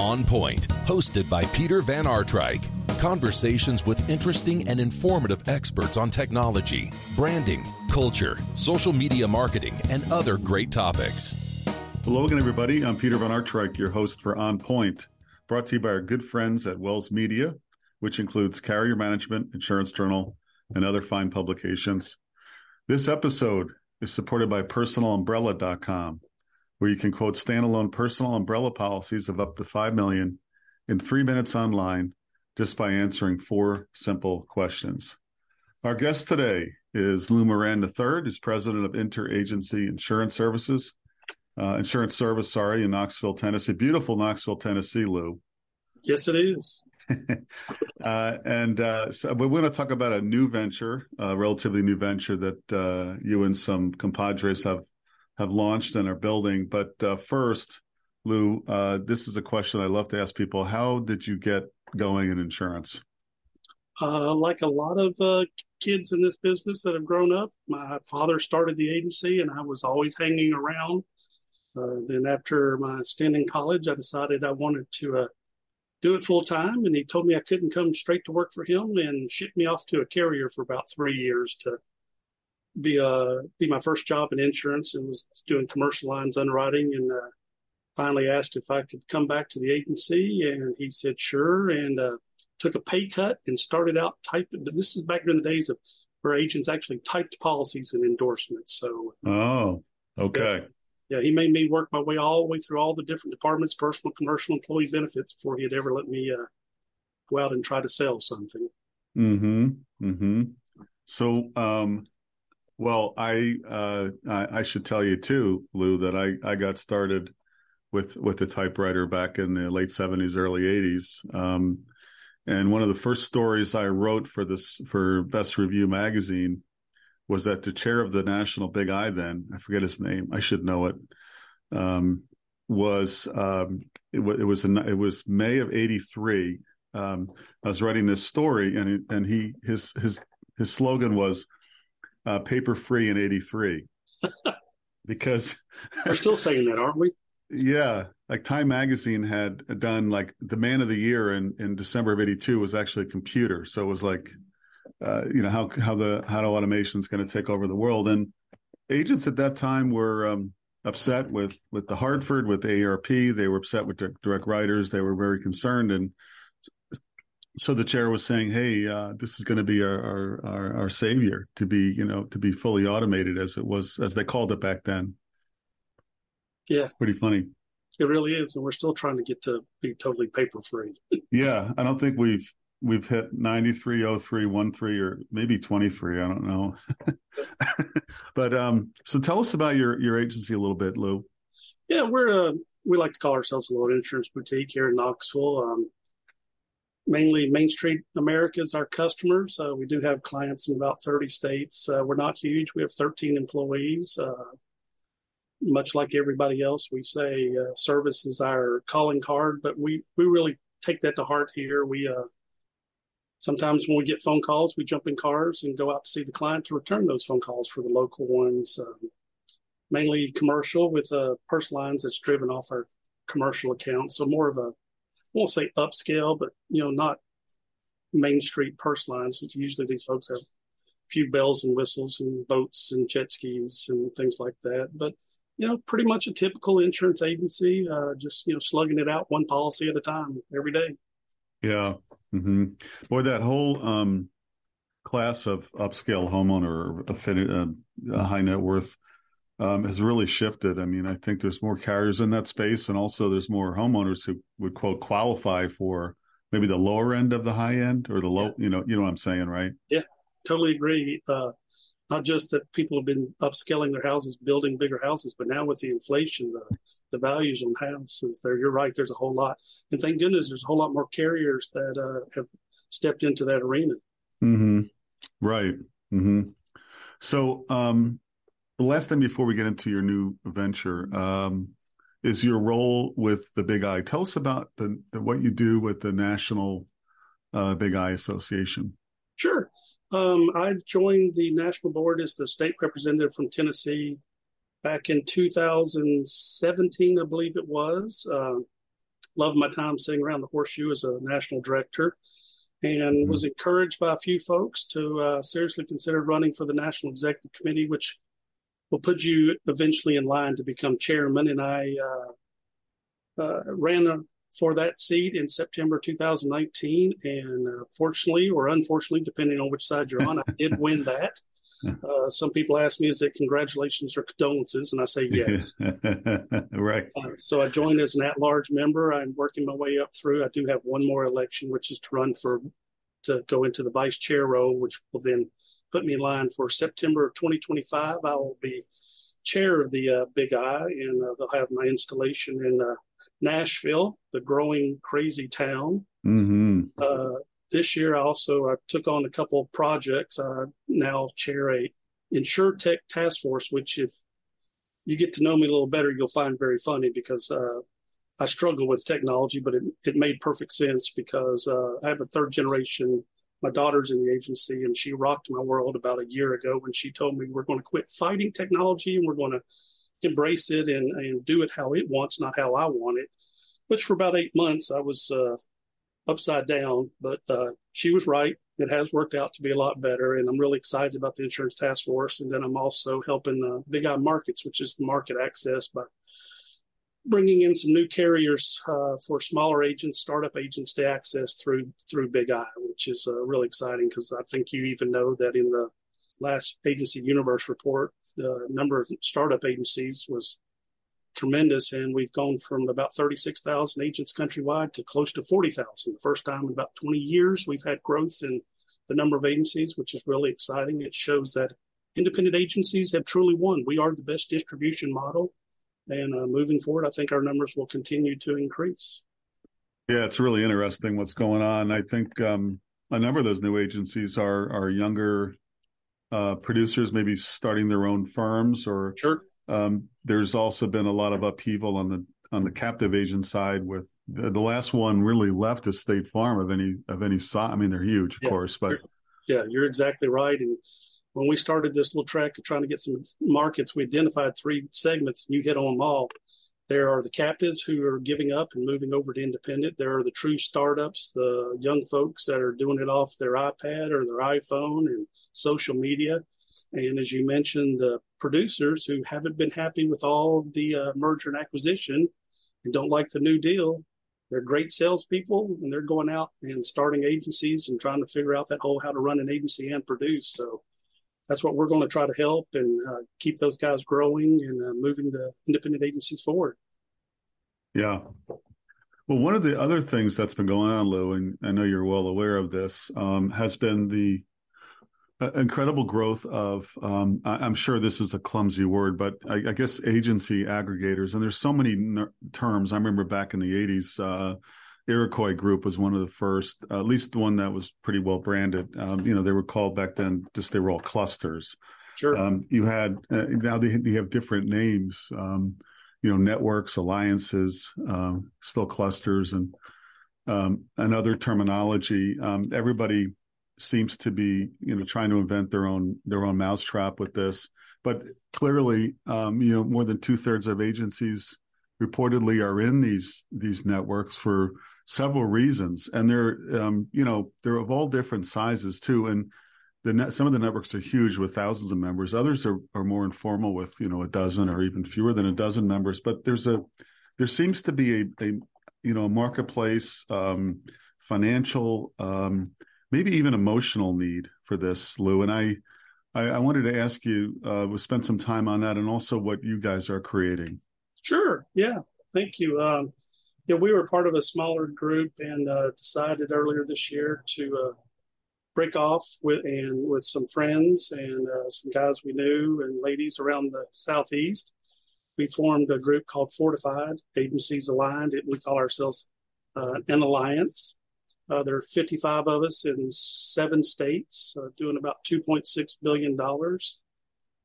On Point, hosted by Peter Van Aartrijk. Conversations with interesting and informative experts on technology, branding, culture, social media marketing, and other great topics. Hello again, everybody. I'm Peter Van Aartrijk, your host for On Point, brought to you by our good friends at Wells Media, which includes Carrier Management, Insurance Journal, and other fine publications. This episode is supported by PersonalUmbrella.com where you can quote standalone personal umbrella policies of up to 5 million in 3 minutes online just by answering four simple questions. Our guest today is Lou Moran III, who's president of Interagency Insurance Services, uh, Insurance Service, sorry, in Knoxville, Tennessee. Beautiful Knoxville, Tennessee, Lou. Yes, it is. uh, and uh, so we're going to talk about a new venture, a relatively new venture that uh, you and some compadres have have launched and are building. But uh, first, Lou, uh, this is a question I love to ask people: How did you get going in insurance? Uh, like a lot of uh, kids in this business that have grown up, my father started the agency, and I was always hanging around. Uh, then, after my stint in college, I decided I wanted to uh, do it full time, and he told me I couldn't come straight to work for him, and shipped me off to a carrier for about three years to be uh, be my first job in insurance and was doing commercial lines underwriting and uh, finally asked if I could come back to the agency and he said sure and uh, took a pay cut and started out typing. This is back in the days of where agents actually typed policies and endorsements. So oh okay. Yeah, yeah, he made me work my way all the way through all the different departments, personal, commercial, employee benefits before he'd ever let me uh, go out and try to sell something. Hmm. Hmm. So, um, well, I, uh, I, should tell you too, Lou, that I I got started with with the typewriter back in the late seventies, early eighties. Um, and one of the first stories I wrote for this for Best Review magazine was that the chair of the National Big I then I forget his name I should know it um, was um, it, it, was it was May of '83. Um, I was writing this story and and he his his his slogan was uh, paper free in 83 because we're still saying that aren't we? Yeah like time magazine had done like the man of the year in, in december of 82 was actually a computer. So it was like uh, you know how how the how automation is going to take over the world. And agents at that time were um, upset with with the hartford with AARP they were upset with direct writers. They were very concerned. And so the chair was saying, "Hey, uh, this is going to be our, our, our our savior to be you know to be fully automated as it was as they called it back then." Yeah, pretty funny. It really is, and we're still trying to get to be totally paper free. yeah, I don't think we've we've hit 93 03 13 or maybe 23 i don't know but um so tell us about your your agency a little bit lou yeah we're uh we like to call ourselves a little insurance boutique here in knoxville um mainly Main Street America is our customers. Uh, we do have clients in about 30 states. Uh, we're not huge. We have 13 employees. Uh, much like everybody else, we say uh, service is our calling card, but we, we really take that to heart here. We uh, sometimes when we get phone calls, we jump in cars and go out to see the client to return those phone calls for the local ones. Um, mainly commercial with uh, personal lines that's driven off our commercial account. So more of a won't say upscale, but you know, not main street purse lines. It's usually these folks have a few bells and whistles and boats and jet skis and things like that. But you know, pretty much a typical insurance agency, uh, just you know, slugging it out one policy at a time every day. Yeah. Mm-hmm. Boy, that whole um, class of upscale homeowner, a, a high net worth um, has really shifted. I mean, I think there's more carriers in that space, and also there's more homeowners who would quote qualify for maybe the lower end of the high end or the low. Yeah. You know, you know what I'm saying, right? Yeah, totally agree. Uh, not just that people have been upscaling their houses, building bigger houses, but now with the inflation, the the values on houses, there you're right. There's a whole lot, and thank goodness there's a whole lot more carriers that uh, have stepped into that arena. Mm-hmm. Right. Mm-hmm. So, um, the last thing before we get into your new venture um, is your role with the Big I. Tell us about the, the what you do with the National uh, Big I Association. Sure. Um, I joined the national board as the state representative from Tennessee back in 2017, I believe it was. Uh, loved my time sitting around the horseshoe as a national director and mm-hmm. was encouraged by a few folks to uh, seriously consider running for the National Executive Committee, which will put you eventually in line to become chairman. And I uh, uh, ran for that seat in September 2019. And uh, fortunately or unfortunately, depending on which side you're on, I did win that. Uh, some people ask me, is it congratulations or condolences? And I say yes. right. Uh, so I joined as an at large member. I'm working my way up through. I do have one more election, which is to run for, to go into the vice chair role, which will then put me in line for September of 2025. I will be chair of the uh, Big I, and uh, they'll have my installation in uh, Nashville, the growing crazy town. Mm-hmm. Uh, this year, I also I took on a couple of projects. I now chair a insurtech task force, which if you get to know me a little better, you'll find very funny because uh, I struggle with technology, but it, it made perfect sense because uh, I have a third generation. My daughter's in the agency, and she rocked my world about a year ago when she told me we're going to quit fighting technology and we're going to embrace it and, and do it how it wants, not how I want it. Which for about eight months I was uh, upside down, but uh, she was right. It has worked out to be a lot better, and I'm really excited about the insurance task force. And then I'm also helping uh, Big I Markets, which is the market access by bringing in some new carriers uh, for smaller agents, startup agents to access through through Big I, which is uh, really exciting because I think you even know that in the last agency universe report, the number of startup agencies was tremendous. And we've gone from about 36,000 agents countrywide to close to 40,000. The first time in about 20 years, we've had growth in the number of agencies, which is really exciting. It shows that independent agencies have truly won. We are the best distribution model. And uh, moving forward, I think our numbers will continue to increase. Yeah, it's really interesting what's going on. I think um, a number of those new agencies are are younger uh, producers, maybe starting their own firms or sure. Um, there's also been a lot of upheaval on the on the captive agent side with the, the last one really left a State Farm of any of any size. I mean, they're huge, of yeah, course, but yeah, you're exactly right. And when we started this little track of trying to get some markets, we identified three segments, you hit on them all. There are the captives who are giving up and moving over to independent. There are the true startups, the young folks that are doing it off their iPad or their iPhone and social media. And as you mentioned, the producers who haven't been happy with all the uh, merger and acquisition and don't like the new deal, they're great salespeople and they're going out and starting agencies and trying to figure out that whole how to run an agency and produce. So that's what we're going to try to help and uh, keep those guys growing and uh, moving the independent agencies forward. Yeah. Well, one of the other things that's been going on, Lou, and I know you're well aware of this, um, has been the uh, incredible growth of um, I, am sure this is a clumsy word but I, I guess agency aggregators and there's so many terms i remember back in the 80s uh, iroquois group was one of the first uh, at least the one that was pretty well branded. Um, you know they were called back then just they were all clusters. Sure. Um, you had uh, now they, they have different names um, you know networks alliances um, still clusters and um, another terminology everybody seems to be you know trying to invent their own their own mousetrap with this. But clearly um, you know more than two-thirds of agencies reportedly are in these these networks for several reasons and they're um, you know they're of all different sizes too and the net, some of the networks are huge with thousands of members others are, are more informal with you know a dozen or even fewer than a dozen members but there's a there seems to be a, a you know a marketplace um, financial um, maybe even emotional need for this, Lou. And I, I, wanted to ask you, uh, we'll spend some time on that, and also what you guys are creating. Sure. Yeah. Thank you. Um, yeah, we were part of a smaller group and uh, decided earlier this year to uh, break off with and with some friends and uh, some guys we knew and ladies around the southeast. We formed a group called Fortified Agencies Aligned. We call ourselves uh, an alliance, uh, there are 55 of us in seven states, uh, doing about 2.6 billion dollars.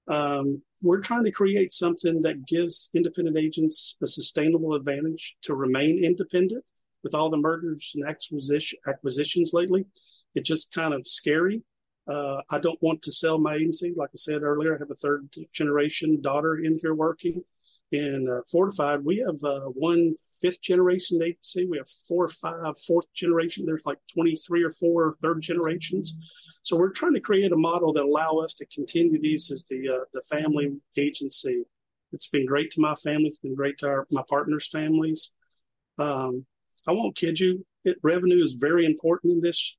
Um, we're trying to create something that gives independent agents a sustainable advantage to remain independent. With all the mergers and acquisition, acquisitions lately, it's just kind of scary. Uh, I don't want to sell my agency. Like I said earlier, I have a third generation daughter in here working in uh, Fortified, we have uh, one fifth generation agency. We have four or five fourth generation. There's like 23 or four third generations. So we're trying to create a model that allow us to continue these as the uh, the family agency. It's been great to my family. It's been great to our, my partners' families. Um, I won't kid you. It, revenue is very important in this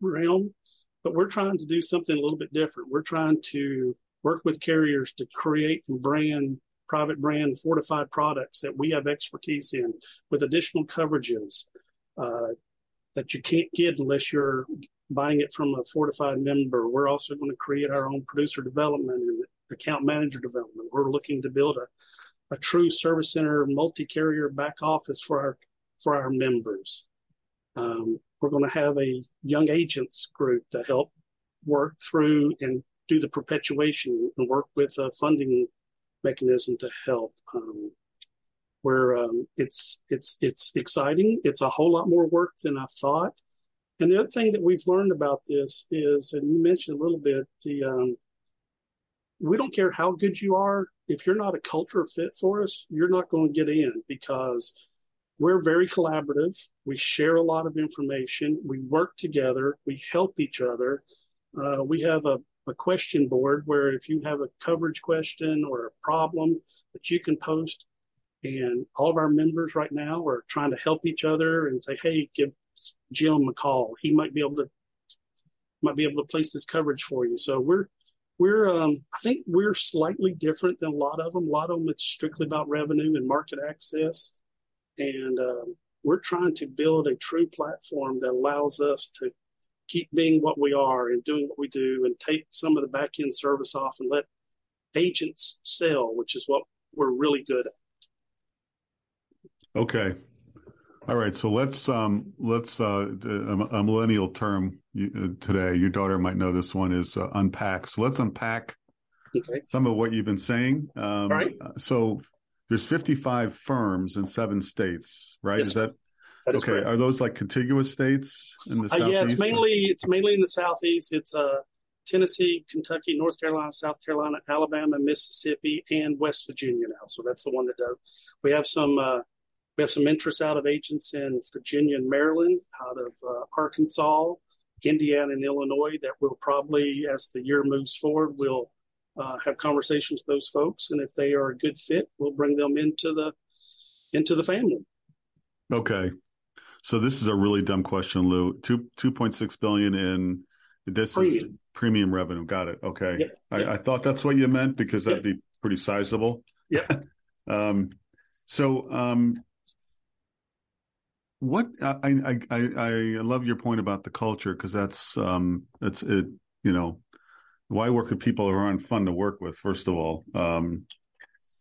realm, but we're trying to do something a little bit different. We're trying to work with carriers to create and brand private brand fortified products that we have expertise in with additional coverages uh, that you can't get unless you're buying it from a fortified member. We're also going to create our own producer development and account manager development. We're looking to build a, a true service center multi-carrier back office for our for our members. Um, we're going to have a young agents group to help work through and do the perpetuation and work with a funding mechanism to help. Um, where um, it's it's it's exciting. It's a whole lot more work than I thought. And the other thing that we've learned about this is, and you mentioned a little bit, the um, we don't care how good you are. If you're not a culture fit for us, you're not going to get in because we're very collaborative. We share a lot of information. We work together. We help each other. Uh, we have a, a question board where if you have a coverage question or a problem that you can post, and all of our members right now are trying to help each other and say, "Hey, give Jim a call. He might be able to might be able to place this coverage for you." So we're we're um, I think we're slightly different than a lot of them. A lot of them it's strictly about revenue and market access, and um, we're trying to build a true platform that allows us to keep being what we are and doing what we do, and take some of the back end service off and let agents sell, which is what we're really good at. Okay. All right, so let's um, let's uh, a, millennial term uh, today. Your daughter might know this one is uh, unpack. So let's unpack okay. some of what you've been saying. Um, right. So there's 55 firms in seven states, right? Yes, is that, that is okay? Correct. Are those like contiguous states in the southeast? Uh, yeah, it's mainly it's mainly in the southeast. It's uh, Tennessee, Kentucky, North Carolina, South Carolina, Alabama, Mississippi, and West Virginia now. So that's the one that does. We have some uh, we have some interest out of agents in Virginia and Maryland, out of uh, Arkansas, Indiana, and Illinois that will probably, as the year moves forward, we'll uh, have conversations with those folks, and if they are a good fit, we'll bring them into the into the family. Okay, so this is a really dumb question, Lou. Two two point six billion in this premium. is premium revenue. Got it. Okay, yep. I, yep. I, thought that's what you meant because that'd yep. be pretty sizable. Yeah. um, so um, what I I I, I love your point about the culture because that's um it's it you know why work with people who aren't fun to work with first of all um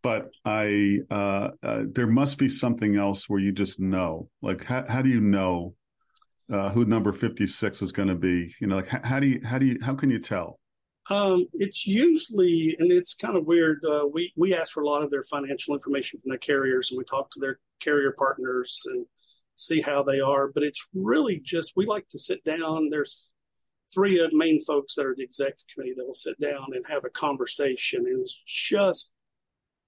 but I uh, uh there must be something else where you just know like how how do you know uh who number 56 is going to be you know like how, how do you how do you how can you tell um, it's usually, and it's kind of weird. Uh, we we ask for a lot of their financial information from their carriers, and we talk to their carrier partners, and see how they are. But it's really just we like to sit down. There's three main folks that are the executive committee that will sit down and have a conversation. And it's just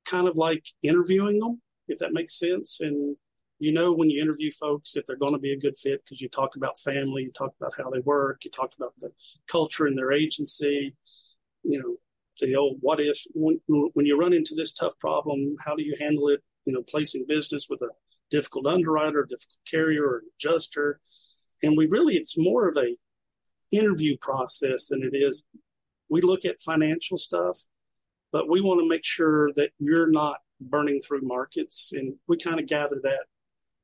kind of like interviewing them, if that makes sense. And you know when you interview folks if they're going to be a good fit because you talk about family, you talk about how they work, you talk about the culture in their agency. You know the old what if when, when you run into this tough problem, how do you handle it? You know, placing business with a difficult underwriter, difficult carrier, or adjuster. And we really, it's more of a interview process than it is. We look at financial stuff, but we want to make sure that you're not burning through markets. And we kind of gather that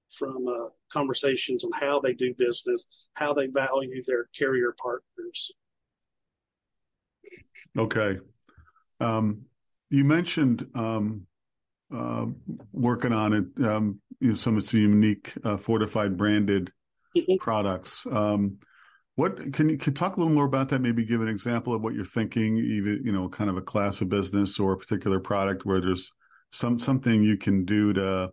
from uh, conversations on how they do business, how they value their carrier partners. Okay. Um, you mentioned um, uh, working on it. Um, you know, some of the unique uh, fortified branded mm-hmm. products. Um, what can you can talk a little more about that? Maybe give an example of what you're thinking, even you know, kind of a class of business or a particular product where there's some something you can do to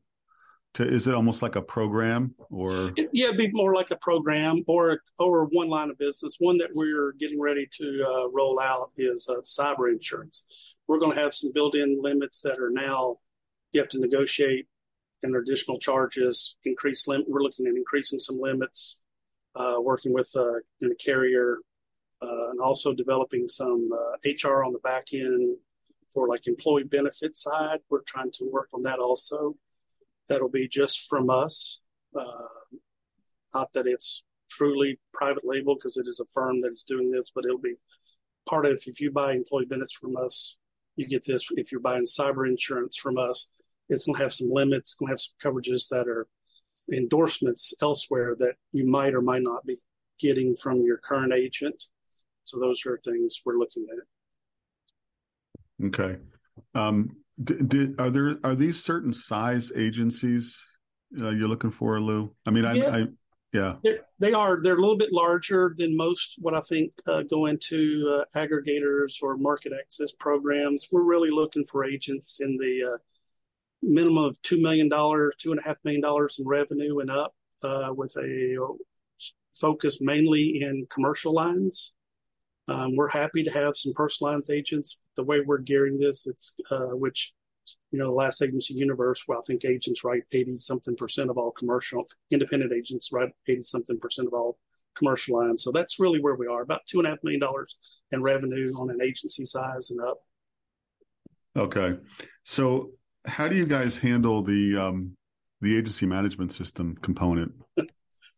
to is it almost like a program or yeah it'd be more like a program or or one line of business one that we're getting ready to uh, roll out is uh, cyber insurance we're going to have some built-in limits that are now you have to negotiate and additional charges, increase limit. We're looking at increasing some limits, working with uh, a carrier, uh, and also developing some HR uh, on the back end for like employee benefit side. We're trying to work on that also. That'll be just from us. Uh, not that it's truly private label because it is a firm that is doing this, but it'll be part of if you buy employee benefits from us, you get this. If you're buying cyber insurance from us, it's going to have some limits, going to have some coverages that are endorsements elsewhere that you might or might not be getting from your current agent. So those are things we're looking at. Okay. Um, did, are there are these certain size agencies uh, you're looking for, Lou? I mean, yeah. I, I yeah, they're, they are. They're a little bit larger than most. What I think uh, go into uh, aggregators or market access programs. We're really looking for agents in the uh, minimum of two million dollars, two and a half million dollars in revenue and up, uh, with a focus mainly in commercial lines. Um, we're happy to have some personal lines agents. The way we're gearing this, it's uh, which you know, the last agency universe, well, I think agents write 80 something percent of all commercial, independent agents write 80 something percent of all commercial lines. So that's really where we are about two and a half million dollars in revenue on an agency size and up. Okay. So how do you guys handle the, um, the agency management system component?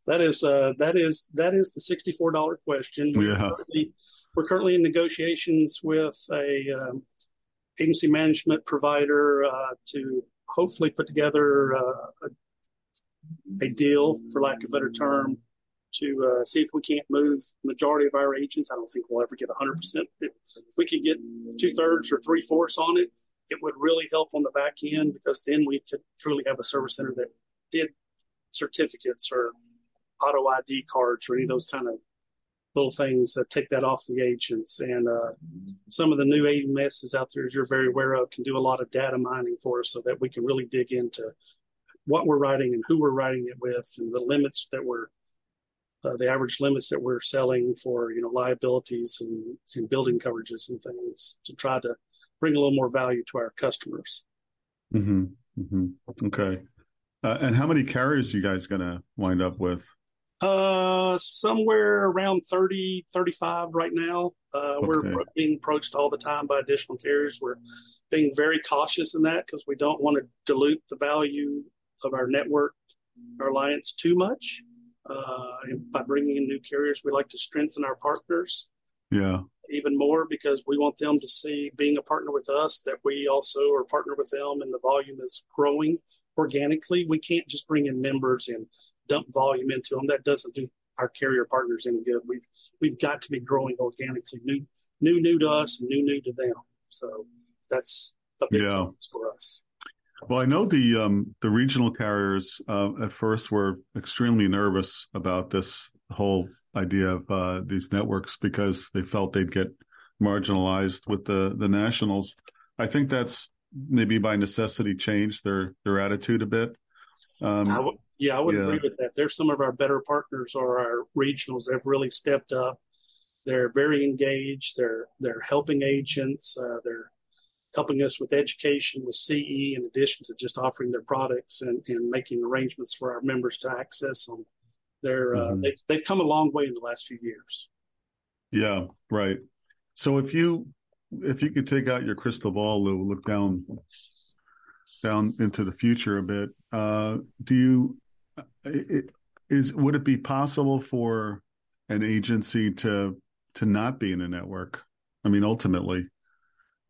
that is, uh, that is, that is the $64 question. We're, yeah. currently, we're currently in negotiations with a, um, agency management provider uh, to hopefully put together uh, a, a, deal, for lack of a better term, to uh, see if we can't move majority of our agents. I don't think we'll ever get 100%. If we could get two thirds or three fourths on it, it would really help on the back end because then we could truly have a service center that did certificates or auto ID cards or any of those kind of little things that take that off the agents. And uh, some of the new AMSs out there, as you're very aware of, can do a lot of data mining for us so that we can really dig into what we're writing and who we're writing it with and the limits that we're uh, the average limits that we're selling for you know liabilities and, and building coverages and things to try to bring a little more value to our customers. Mm-hmm. Mm-hmm. Okay. Uh, and how many carriers you guys going to wind up with? Uh, somewhere around 30, 35 right now. Uh, okay. We're being approached all the time by additional carriers. We're being very cautious in that because we don't want to dilute the value of our network, our alliance too much. Uh, and by bringing in new carriers, we like to strengthen our partners. Yeah. Even more because we want them to see being a partner with us that we also are partner with them and the volume is growing organically. We can't just bring in members and dump volume into them. That doesn't do our carrier partners any good. We've we've got to be growing organically, new new new to us and new new to them. So that's a big yeah. focus for us. Well, I know the um, the regional carriers uh, at first were extremely nervous about this whole idea of uh, these networks because they felt they'd get marginalized with the the nationals. I think that's maybe by necessity changed their their attitude a bit. Um, yeah, I would yeah. agree with that. They're some of our better partners or our regionals. They've really stepped up. They're very engaged. They're they're helping agents. Uh, they're helping us with education with CE in addition to just offering their products and, and making arrangements for our members to access them. They're uh, mm-hmm. uh, they've they've come a long way in the last few years. Yeah, right. So if you if you could take out your crystal ball, Lou, look down down into the future a bit. Uh, do you it, is would it be possible for an agency to to not be in a network? I mean, ultimately,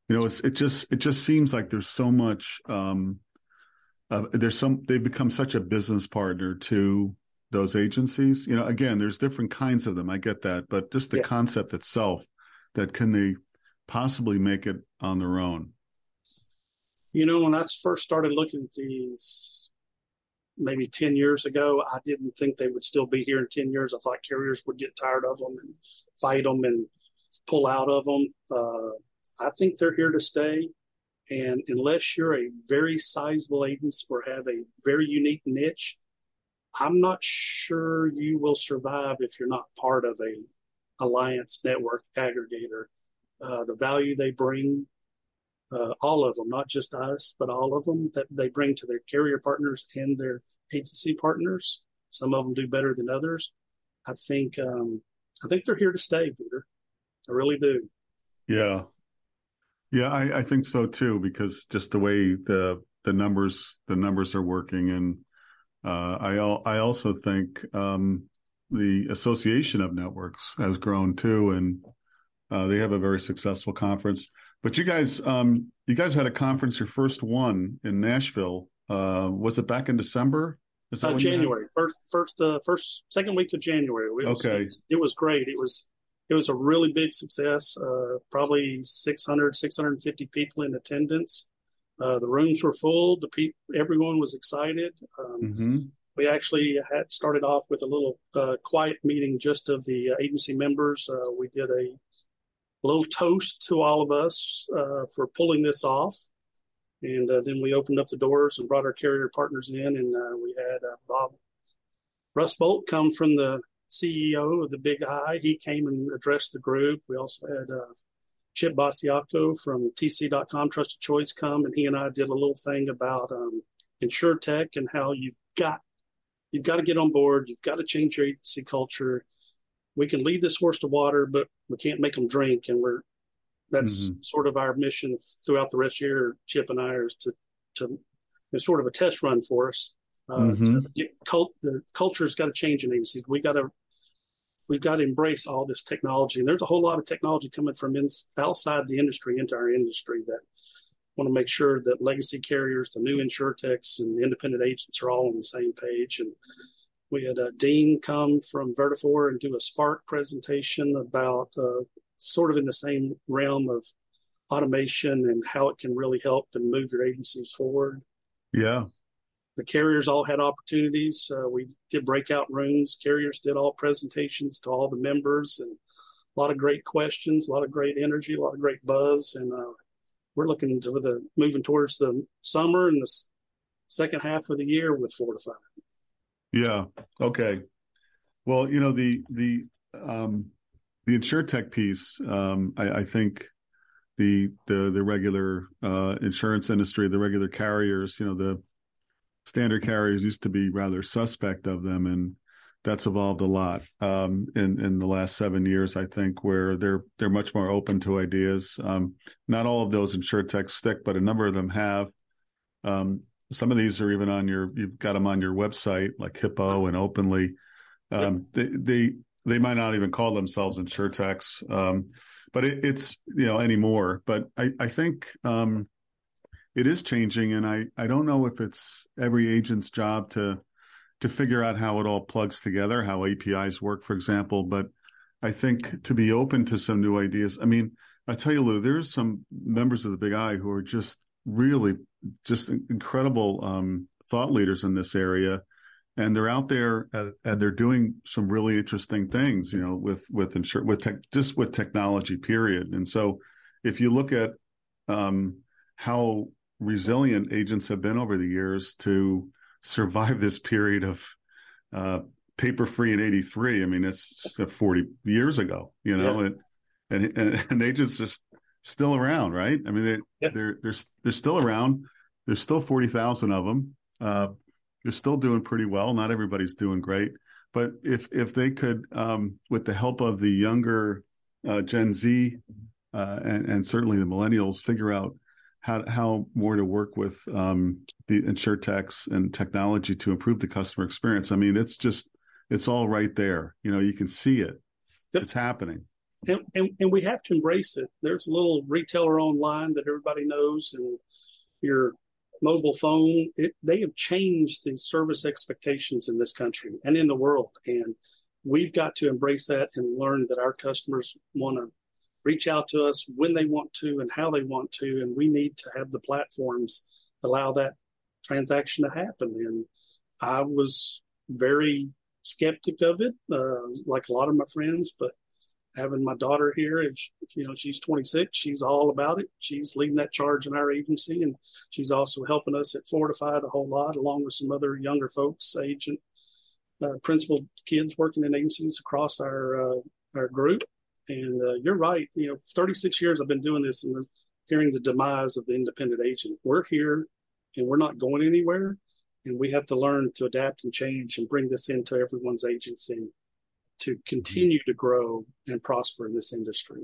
you know, it's it just it just seems like there's so much. Um, uh, there's some they've become such a business partner to those agencies. You know, again, there's different kinds of them. I get that, but just the yeah. concept itself that can they possibly make it on their own? You know, when I first started looking at these maybe 10 years ago, I didn't think they would still be here in 10 years. I thought carriers would get tired of them and fight them and pull out of them. Uh, I think they're here to stay. And unless you're a very sizable agency or have a very unique niche, I'm not sure you will survive if you're not part of a alliance network aggregator. Uh, the value they bring uh, all of them, not just us, but all of them that they bring to their carrier partners and their agency partners. Some of them do better than others. I think um, I think they're here to stay, Peter. I really do. Yeah, yeah, I, I think so too. Because just the way the the numbers the numbers are working, and uh, I I also think um, the Association of Networks has grown too, and uh, they have a very successful conference. But you guys, um, you guys had a conference, your first one in Nashville. Uh, was it back in December? Uh, January first, first, uh, first, second week of January. It was, okay, it was great. It was, it was a really big success. Uh, probably 600, 650 people in attendance. Uh, the rooms were full. The pe- everyone was excited. Um, mm-hmm. We actually had started off with a little uh, quiet meeting just of the uh, agency members. we did a little toast to all of us for pulling this off. And uh, then we opened up the doors and brought our carrier partners in, and uh, we had uh, Bob Rusbuldt come from the CEO of the Big I. He came and addressed the group. We also had uh, Chip Basiaco from TC.com Trusted Choice come, and he and I did a little thing about um, tech and how you've got you've got to get on board. You've got to change your agency culture. We can lead this horse to water, but we can't make them drink. And we're that's mm-hmm. sort of our mission throughout the rest of the year. Chip and I are to to it's sort of a test run for us. Uh, mm-hmm. cult, the culture's got to change in agencies. We got to we've got to embrace all this technology, and there's a whole lot of technology coming from in, outside the industry into our industry that want to make sure that legacy carriers, the new insurtechs, and independent agents are all on the same page. And we had uh, Dean come from Vertafore and do a Spark presentation about uh, sort of in the same realm of automation and how it can really help and move your agencies forward. Yeah. The carriers all had opportunities. Uh, we did breakout rooms. Carriers did all presentations to all the members and a lot of great questions, a lot of great energy, a lot of great buzz. And uh, we're looking to the moving towards the summer and the second half of the year with Fortify. Yeah. Okay. Well, you know, the, the, um, the insurtech piece, um, I, I, think the the the regular uh, insurance industry, the regular carriers, you know, the standard carriers used to be rather suspect of them, and that's evolved a lot um, in in the last seven years. I think where they're they're much more open to ideas. Um, not all of those insurtechs stick, but a number of them have. Um, some of these are even on your you've got them on your website, like Hippo and Openly. Um, they, they they might not even call themselves insurtechs, um, but it, it's you know anymore. But I, I think um, it is changing, and I, I don't know if it's every agent's job to to figure out how it all plugs together, how APIs work, for example. But I think to be open to some new ideas. I mean, I tell you, Lou, there's some members of the Big I who are just really just incredible um, thought leaders in this area and they're out there and, and they're doing some really interesting things, you know, with with insur- with tech, just with technology, period. And so, if you look at um, how resilient agents have been over the years to survive this period of uh, paper free in '83, I mean, it's 40 years ago, you know, yeah. and, and and agents just still around, right? I mean, they, yeah. they're they're they're still around. There's still forty thousand of them. Uh, they're still doing pretty well. Not everybody's doing great, but if if they could, um, with the help of the younger uh, Gen Z uh, and, and certainly the millennials, figure out how how more to work with um, the insurtechs and technology to improve the customer experience. I mean, it's just it's all right there. You know, you can see it. Yep. It's happening. And, and, and we have to embrace it. There's a little retailer online that everybody knows, and your mobile phone, it, they have changed the service expectations in this country and in the world. And we've got to embrace that and learn that our customers want to reach out to us when they want to and how they want to. And we need to have the platforms allow that transaction to happen. And I was very skeptic of it, uh, like a lot of my friends, but having my daughter here, if you know she's 26, she's all about it. She's leading that charge in our agency, and she's also helping us at Fortified a whole lot, along with some other younger folks, agent, uh, principal kids working in agencies across our uh, our group. And uh, you're right. You know, 36 years I've been doing this, and we're hearing the demise of the independent agent. We're here and we're not going anywhere. And we have to learn to adapt and change and bring this into everyone's agency to continue to grow and prosper in this industry.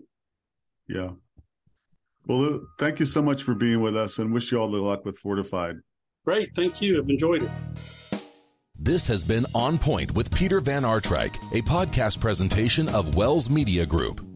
Yeah. Well, thank you so much for being with us and wish you all the luck with Fortified. Great. Thank you. I've enjoyed it. This has been On Point with Peter Van Aartrijk, a podcast presentation of Wells Media Group.